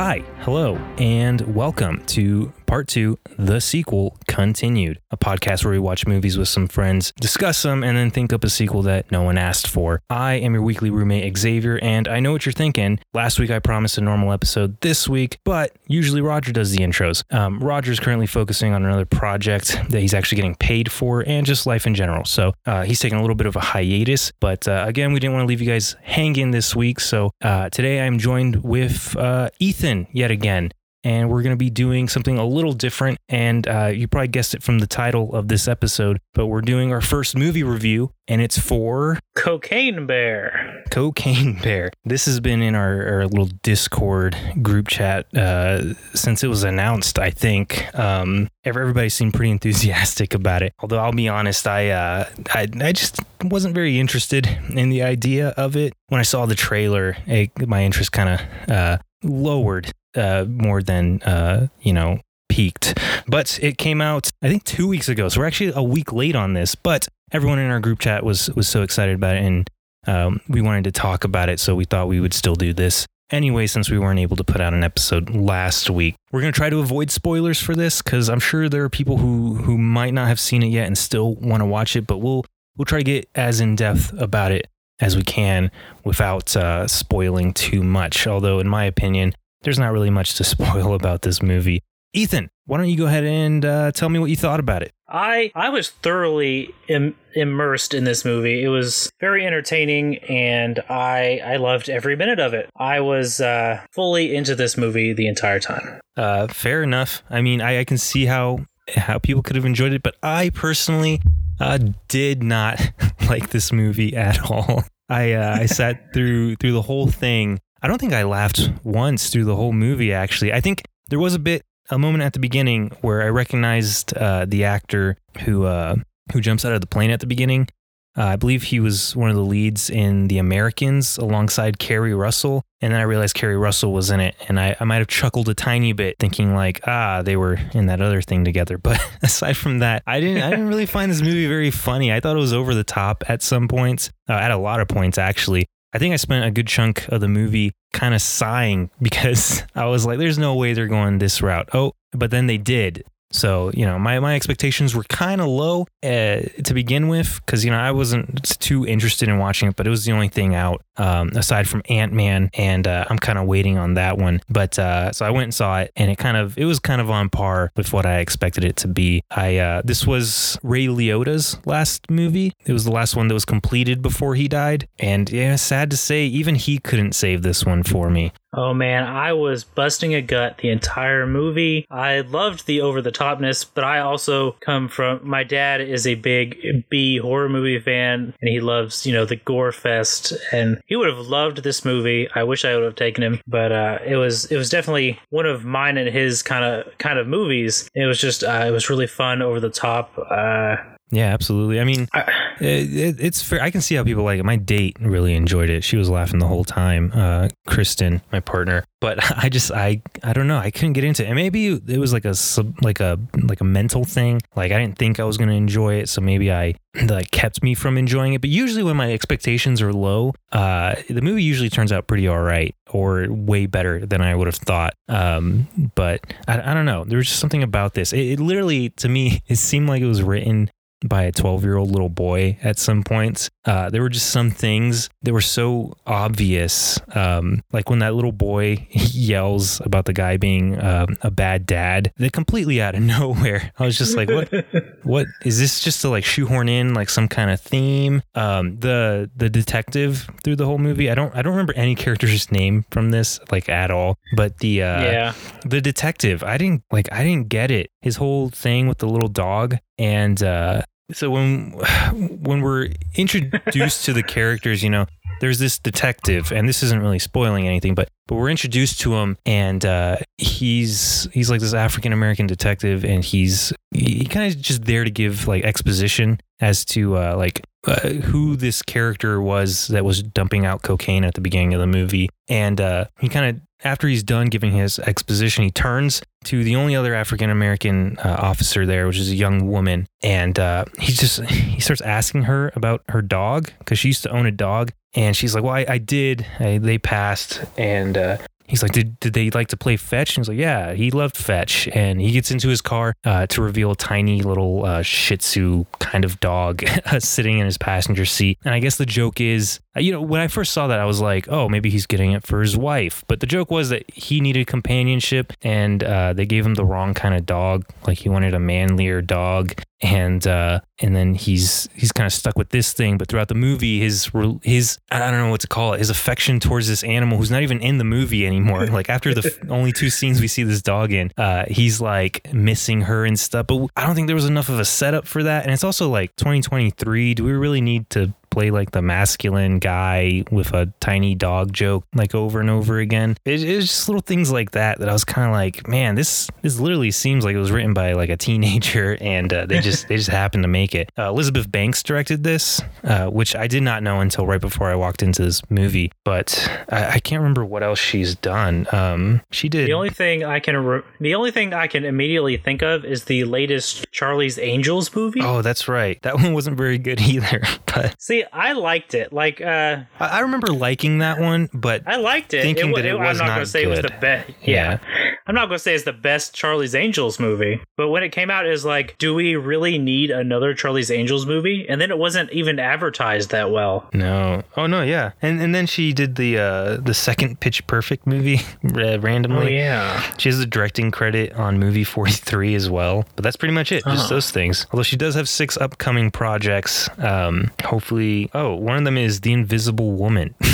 Hi, hello, and welcome to part two, The Sequel Continued, a podcast where we watch movies with some friends, discuss them, and then think up a sequel that no one asked for. I am your weekly roommate, Xavier, and I know what you're thinking. Last week I promised a normal episode this week, but usually Roger does the intros. Um, Roger's currently focusing on another project that he's actually getting paid for and just life in general. So uh, he's taking a little bit of a hiatus, but uh, again, we didn't want to leave you guys hanging this week. So uh, today I'm joined with uh, Ethan yet again and we're going to be doing something a little different. And uh, you probably guessed it from the title of this episode, but we're doing our first movie review, and it's for Cocaine Bear. Cocaine Bear. This has been in our, our little Discord group chat uh, since it was announced. I think um, everybody seemed pretty enthusiastic about it. Although I'll be honest, I, uh, I I just wasn't very interested in the idea of it. When I saw the trailer, it, my interest kind of uh, lowered uh, more than uh, you know peaked. But it came out I think two weeks ago, so we're actually a week late on this. But everyone in our group chat was was so excited about it, and um, we wanted to talk about it, so we thought we would still do this anyway since we weren't able to put out an episode last week. We're going to try to avoid spoilers for this cuz I'm sure there are people who who might not have seen it yet and still want to watch it, but we'll we'll try to get as in depth about it as we can without uh, spoiling too much. Although in my opinion, there's not really much to spoil about this movie. Ethan, why don't you go ahead and uh, tell me what you thought about it? I I was thoroughly Im- immersed in this movie. It was very entertaining, and I I loved every minute of it. I was uh, fully into this movie the entire time. Uh, fair enough. I mean, I, I can see how how people could have enjoyed it, but I personally uh, did not like this movie at all. I uh, I sat through through the whole thing I don't think I laughed once through the whole movie, actually. I think there was a bit, a moment at the beginning where I recognized uh, the actor who, uh, who jumps out of the plane at the beginning. Uh, I believe he was one of the leads in The Americans alongside Keri Russell. And then I realized Keri Russell was in it. And I, I might have chuckled a tiny bit thinking like, ah, they were in that other thing together. But aside from that, I didn't, I didn't really find this movie very funny. I thought it was over the top at some points, uh, at a lot of points actually. I think I spent a good chunk of the movie kind of sighing because I was like, there's no way they're going this route. Oh, but then they did. So, you know, my, my expectations were kind of low uh, to begin with because, you know, I wasn't too interested in watching it, but it was the only thing out um, aside from Ant Man. And uh, I'm kind of waiting on that one. But uh, so I went and saw it and it kind of, it was kind of on par with what I expected it to be. I, uh, this was Ray Liotta's last movie. It was the last one that was completed before he died. And yeah, sad to say, even he couldn't save this one for me. Oh man, I was busting a gut the entire movie. I loved the over the topness, but I also come from my dad is a big B horror movie fan and he loves, you know, the gore fest and he would have loved this movie. I wish I would have taken him, but uh, it was it was definitely one of mine and his kind of kind of movies. It was just uh, it was really fun over the top. Uh, yeah, absolutely. I mean, it, it's fair. I can see how people like it. My date really enjoyed it. She was laughing the whole time. Uh, Kristen, my partner, but I just I I don't know. I couldn't get into it. And maybe it was like a like a like a mental thing. Like I didn't think I was gonna enjoy it, so maybe I that kept me from enjoying it. But usually when my expectations are low, uh, the movie usually turns out pretty all right or way better than I would have thought. Um, but I, I don't know. There was just something about this. It, it literally to me it seemed like it was written by a 12 year old little boy at some points. Uh, there were just some things that were so obvious. Um, like when that little boy yells about the guy being um, a bad dad, they completely out of nowhere. I was just like, what, what is this just to like shoehorn in like some kind of theme? Um, the, the detective through the whole movie, I don't, I don't remember any character's name from this like at all, but the, uh, yeah, the detective, I didn't like, I didn't get it. His whole thing with the little dog. And, uh, so when when we're introduced to the characters, you know, there's this detective, and this isn't really spoiling anything, but but we're introduced to him, and uh, he's he's like this African American detective, and he's he kind of just there to give like exposition as to uh, like uh, who this character was that was dumping out cocaine at the beginning of the movie, and uh, he kind of after he's done giving his exposition, he turns to the only other African American uh, officer there, which is a young woman, and uh, he just he starts asking her about her dog because she used to own a dog, and she's like, "Well, I, I did. I, they passed, and uh, he's like, did, did they like to play fetch? And he's like, yeah, he loved fetch. And he gets into his car uh, to reveal a tiny little uh, Shih Tzu kind of dog sitting in his passenger seat. And I guess the joke is, uh, you know, when I first saw that, I was like, oh, maybe he's getting it for his wife. But the joke was that he needed companionship and uh, they gave him the wrong kind of dog. Like he wanted a manlier dog and uh, and then he's he's kind of stuck with this thing. But throughout the movie, his his I don't know what to call it, his affection towards this animal who's not even in the movie anymore. Like after the only two scenes we see this dog in, uh, he's like missing her and stuff. But I don't think there was enough of a setup for that. And it's also like 2023. Do we really need to play like the masculine guy with a tiny dog joke like over and over again. It, it was just little things like that that I was kind of like, man, this this literally seems like it was written by like a teenager, and uh, they just they just happened to make it. Uh, Elizabeth Banks directed this, uh, which I did not know until right before I walked into this movie, but I, I can't remember what else she's done. Um, she did the only thing I can re- the only thing I can immediately think of is the latest Charlie's Angels movie. Oh, that's right. That one wasn't very good either. But see, I liked it. Like, uh, I, I remember liking that one, but I liked it. Thinking it, that it was I'm not not gonna say it was the good. best. Yeah. I'm not gonna say it's the best Charlie's Angels movie, but when it came out, it was like, do we really need another Charlie's Angels movie? And then it wasn't even advertised that well. No. Oh no, yeah. And and then she did the uh the second Pitch Perfect movie uh, randomly. Oh yeah. She has a directing credit on movie 43 as well. But that's pretty much it. Just Oh. those things. Although she does have six upcoming projects. Um hopefully Oh, one of them is The Invisible Woman.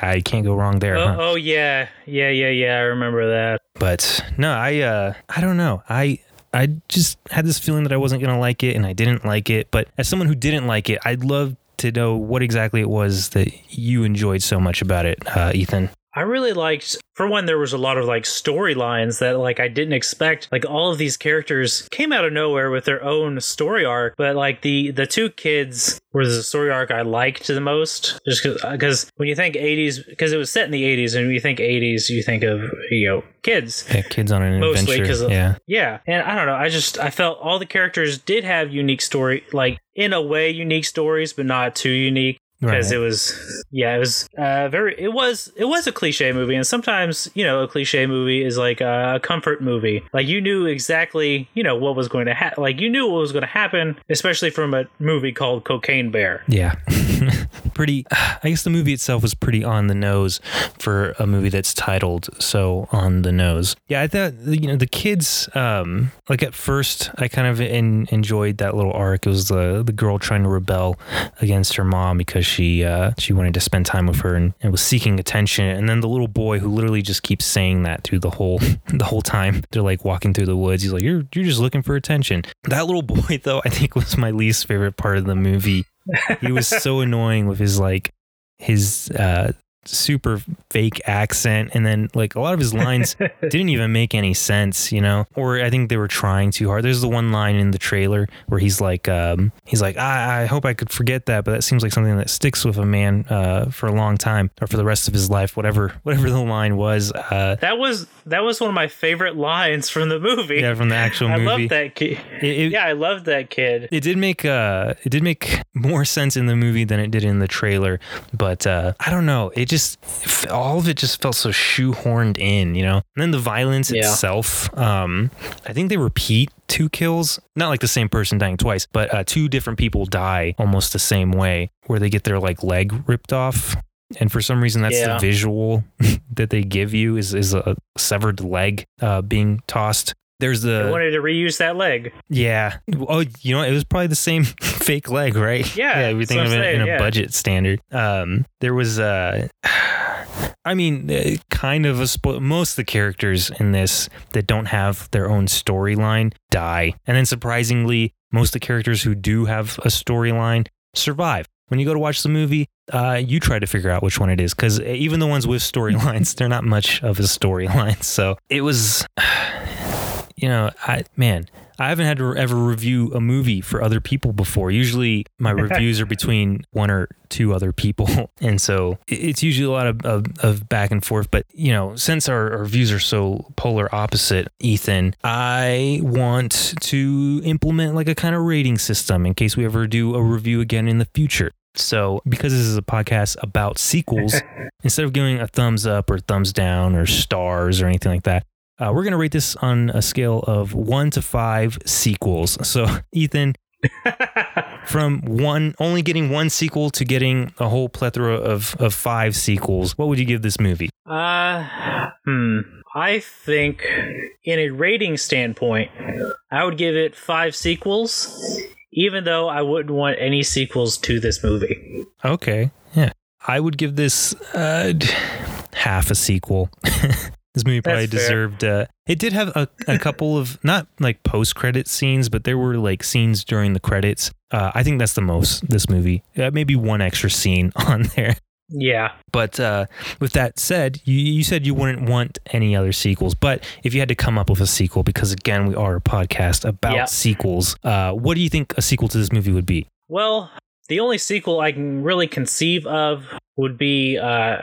I can't go wrong there. Oh, huh? oh yeah, yeah, yeah, yeah. I remember that. But no, I uh I don't know. I I just had this feeling that I wasn't gonna like it and I didn't like it. But as someone who didn't like it, I'd love to know what exactly it was that you enjoyed so much about it, uh, Ethan. I really liked for one there was a lot of like storylines that like I didn't expect like all of these characters came out of nowhere with their own story arc but like the the two kids were the story arc I liked the most just because uh, when you think 80s because it was set in the 80s and when you think 80s you think of you know kids Yeah, kids on an Mostly adventure. 'cause yeah. yeah, and I don't know. I just I felt all the characters did have unique story, like in a way unique stories, but not too unique because Right. it was yeah it was uh very it was it was a cliche movie and sometimes you know a cliche movie is like a comfort movie like you knew exactly you know what was going to happen like you knew what was going to happen especially from a movie called cocaine bear Yeah. pretty I guess the movie itself was pretty on the nose for a movie that's titled so on the nose. Yeah, I thought you know the kids um like at first I kind of in, enjoyed that little arc. It was the the girl trying to rebel against her mom because she uh she wanted to spend time with her and, and was seeking attention and then the little boy who literally just keeps saying that through the whole the whole time. They're like walking through the woods. He's like you're you're just looking for attention. That little boy though I think was my least favorite part of the movie he was so annoying with his like his uh super fake accent and then like a lot of his lines didn't even make any sense you know? Or i think they were trying too hard. There's the one line in the trailer where he's like um he's like i, I hope i could forget that but that seems like something that sticks with a man uh for a long time or for the rest of his life whatever whatever the line was uh that was that was one of my favorite lines from the movie. Yeah from the actual movie I love that kid It- it- yeah I love that kid. It did make uh it did make more sense in the movie than it did in the trailer but uh i don't know. It just all of it just felt so shoehorned in you know and then the violence Yeah. itself um i think they repeat two kills not like the same person dying twice but uh two different people die almost the same way where they get their like leg ripped off and for some reason that's Yeah. the visual that they give you is is a severed leg uh being tossed there's I the wanted to reuse that leg yeah. Oh, you know, it was probably the same fake leg, right? Yeah, Yeah, we think of it in a yeah. budget standard. Um, there was uh I mean, uh, kind of a spo- most of the characters in this that don't have their own storyline die, and then surprisingly, most of the characters who do have a storyline survive. When you go to watch the movie, uh, you try to figure out which one it is because even the ones with storylines, they're not much of a storyline. So it was, you know, I man, I haven't had to ever review a movie for other people before. Usually, my reviews are between one or two other people, and so it's usually a lot of, of, of back and forth. But you know, since our, our views are so polar opposite, Ethan, I want to implement like a kind of rating system in case we ever do a review again in the future. So, because this is a podcast about sequels, instead of giving a thumbs up or thumbs down or stars or anything like that, uh, we're going to rate this on a scale of one to five sequels. So, Ethan, from one only getting one sequel to getting a whole plethora of, of five sequels, what would you give this movie? Uh, hmm. I think, in a rating standpoint, I would give it five sequels, even though I wouldn't want any sequels to this movie. Okay. Yeah. I would give this uh, half a sequel. this movie probably That's deserved. Uh, it did have a, a couple of not like post credit scenes, but there were like scenes during the credits. Uh, I think that's the most this movie. Uh, maybe one extra scene on there. Yeah. But uh, with that said, you, you said you wouldn't want any other sequels. But if you had to come up with a sequel, because again, we are a podcast about Yeah. sequels, uh, what do you think a sequel to this movie would be? Well, the only sequel I can really conceive of would be uh,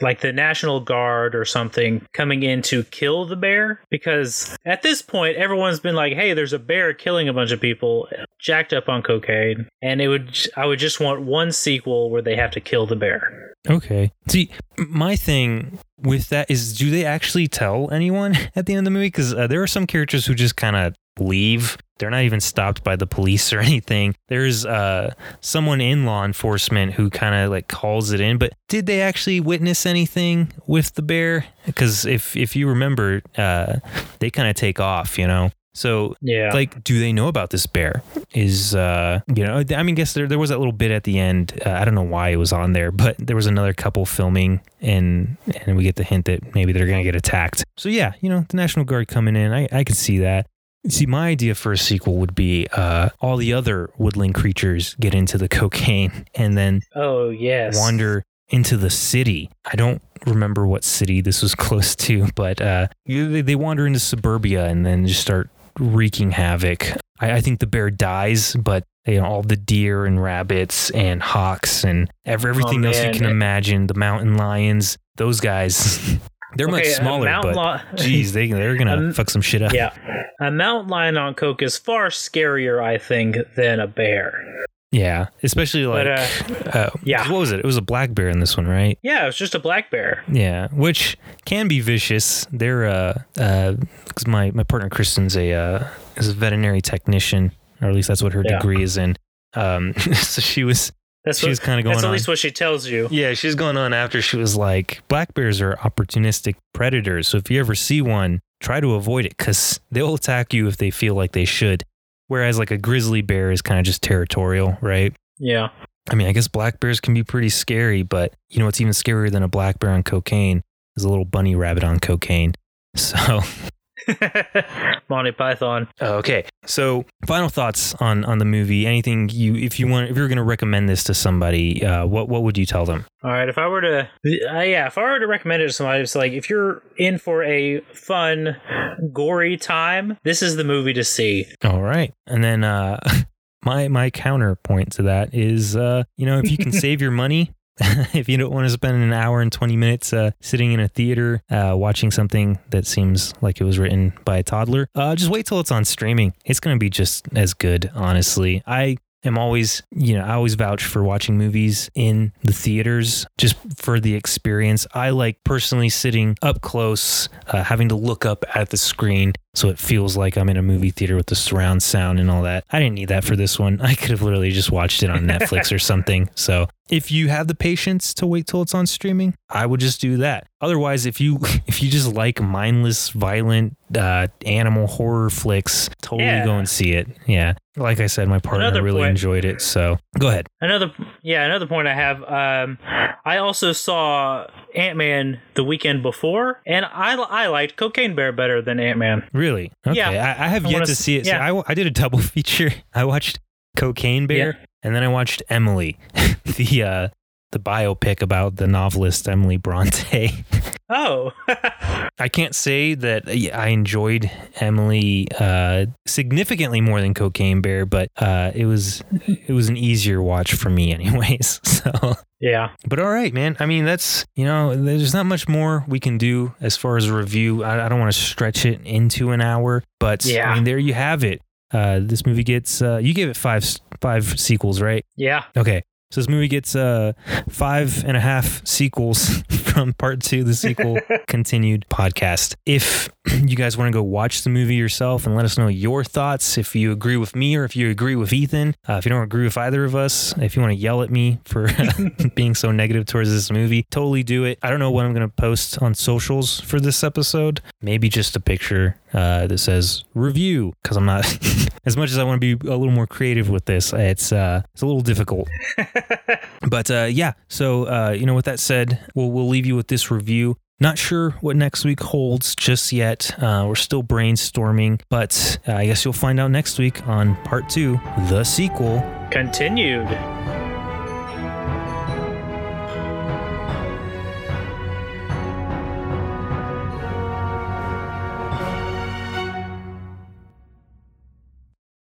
like the National Guard or something coming in to kill the bear. Because at this point, everyone's been like, "Hey, there's a bear killing a bunch of people, jacked up on cocaine," and it would. I would just want one sequel where they have to kill the bear. Okay. See, my thing with that is, do they actually tell anyone at the end of the movie? Because uh, there are some characters who just kind of leave. They're not even stopped by the police or anything. There's uh, someone in law enforcement who kind of like calls it in. But did they actually witness anything with the bear? Because if if you remember, uh, they kind of take off. You know. So Yeah. like do they know about this bear is uh you know i mean guess there, there was that little bit at the end uh, i don't know why it was on there but there was another couple filming and and we get the hint that maybe they're gonna get attacked so yeah you know the national guard coming in i i could see that See, my idea for a sequel would be uh, all the other woodland creatures get into the cocaine and then oh yes. wander into the city. I don't remember what city this was close to, but uh, they, they wander into suburbia and then just start wreaking havoc. I, I think the bear dies, but you know all the deer and rabbits and hawks and ev- everything else you Oh, can imagine. The mountain lions, those guys, they're much Okay, a smaller, but li- geez, they they're gonna fuck some shit up. yeah. A mountain lion on coke is far scarier, I think, than a bear. Yeah, especially like But, uh, yeah. what was it? It was a black bear in this one, right? Yeah, it's just a black bear. Yeah, which can be vicious. They're uh uh my my partner Kristen's a uh is a veterinary technician, or at least that's what her Yeah. degree is in. Um, so she was That's she what, was kind of going that's at on. least what she tells you. yeah, she's going on after she was like, black bears are opportunistic predators. So if you ever see one, try to avoid it because they'll attack you if they feel like they should. Whereas like a grizzly bear is kind of just territorial, right? Yeah. I mean, I guess black bears can be pretty scary, but you know what's even scarier than a black bear on cocaine is a little bunny rabbit on cocaine. So, Monty Python. okay. So, final thoughts on on the movie. Anything you if you want if you're going to recommend this to somebody, uh, what what would you tell them? All right, if I were to, uh, yeah, if I were to recommend it to somebody, it's like if you're in for a fun, gory time, this is the movie to see. All right. And then uh my my counterpoint to that is uh you know, if you can save your money if you don't want to spend an hour and 20 minutes uh, sitting in a theater uh, watching something that seems like it was written by a toddler, uh, just wait till it's on streaming. It's going to be just as good, honestly. I am always, you know, I always vouch for watching movies in the theaters just for the experience. I like personally sitting up close, uh, having to look up at the screen so it feels like I'm in a movie theater with the surround sound and all that. I didn't need that for this one. I could have literally just watched it on Netflix or something. So if you have the patience to wait till it's on streaming, I would just do that. Otherwise, if you if you just like mindless, violent uh, animal horror flicks, totally Yeah. go and see it. Yeah, like I said, my partner Another really point- enjoyed it. So go ahead. Another, yeah, another point I have. Um, I also saw Ant Man the weekend before, and I I liked Cocaine Bear better than Ant Man. Really? Okay. Yeah. I, I have I yet wanna see it. So yeah. I, I did a double feature. I watched Cocaine Bear and then I watched Emily, the uh, the biopic about the novelist Emily Bronte. Oh, I can't say that I enjoyed Emily uh, significantly more than Cocaine Bear, but uh, it was it was an easier watch for me, anyways. So. yeah. But all right, man. I mean, that's, you know, there's not much more we can do as far as a review. I, I don't want to stretch it into an hour, but Yeah. I mean, there you have it. Uh, this movie gets, uh, you gave it five, five sequels, right? Yeah. Okay. So this movie gets uh, five and a half sequels from part two, the sequel continued podcast. If you guys want to go watch the movie yourself and let us know your thoughts, if you agree with me or if you agree with Ethan, uh, if you don't agree with either of us, if you want to yell at me for being so negative towards this movie, totally do it. I don't know what I'm going to post on socials for this episode. Maybe just a picture uh, that says review because I'm not as much as I want to be a little more creative with this. It's uh, it's a little difficult. but uh, yeah, so uh, you know, with that said, we'll we'll leave you with this review. Not sure what next week holds just yet. Uh, we're still brainstorming, but uh, I guess you'll find out next week on part two, the sequel. Continued.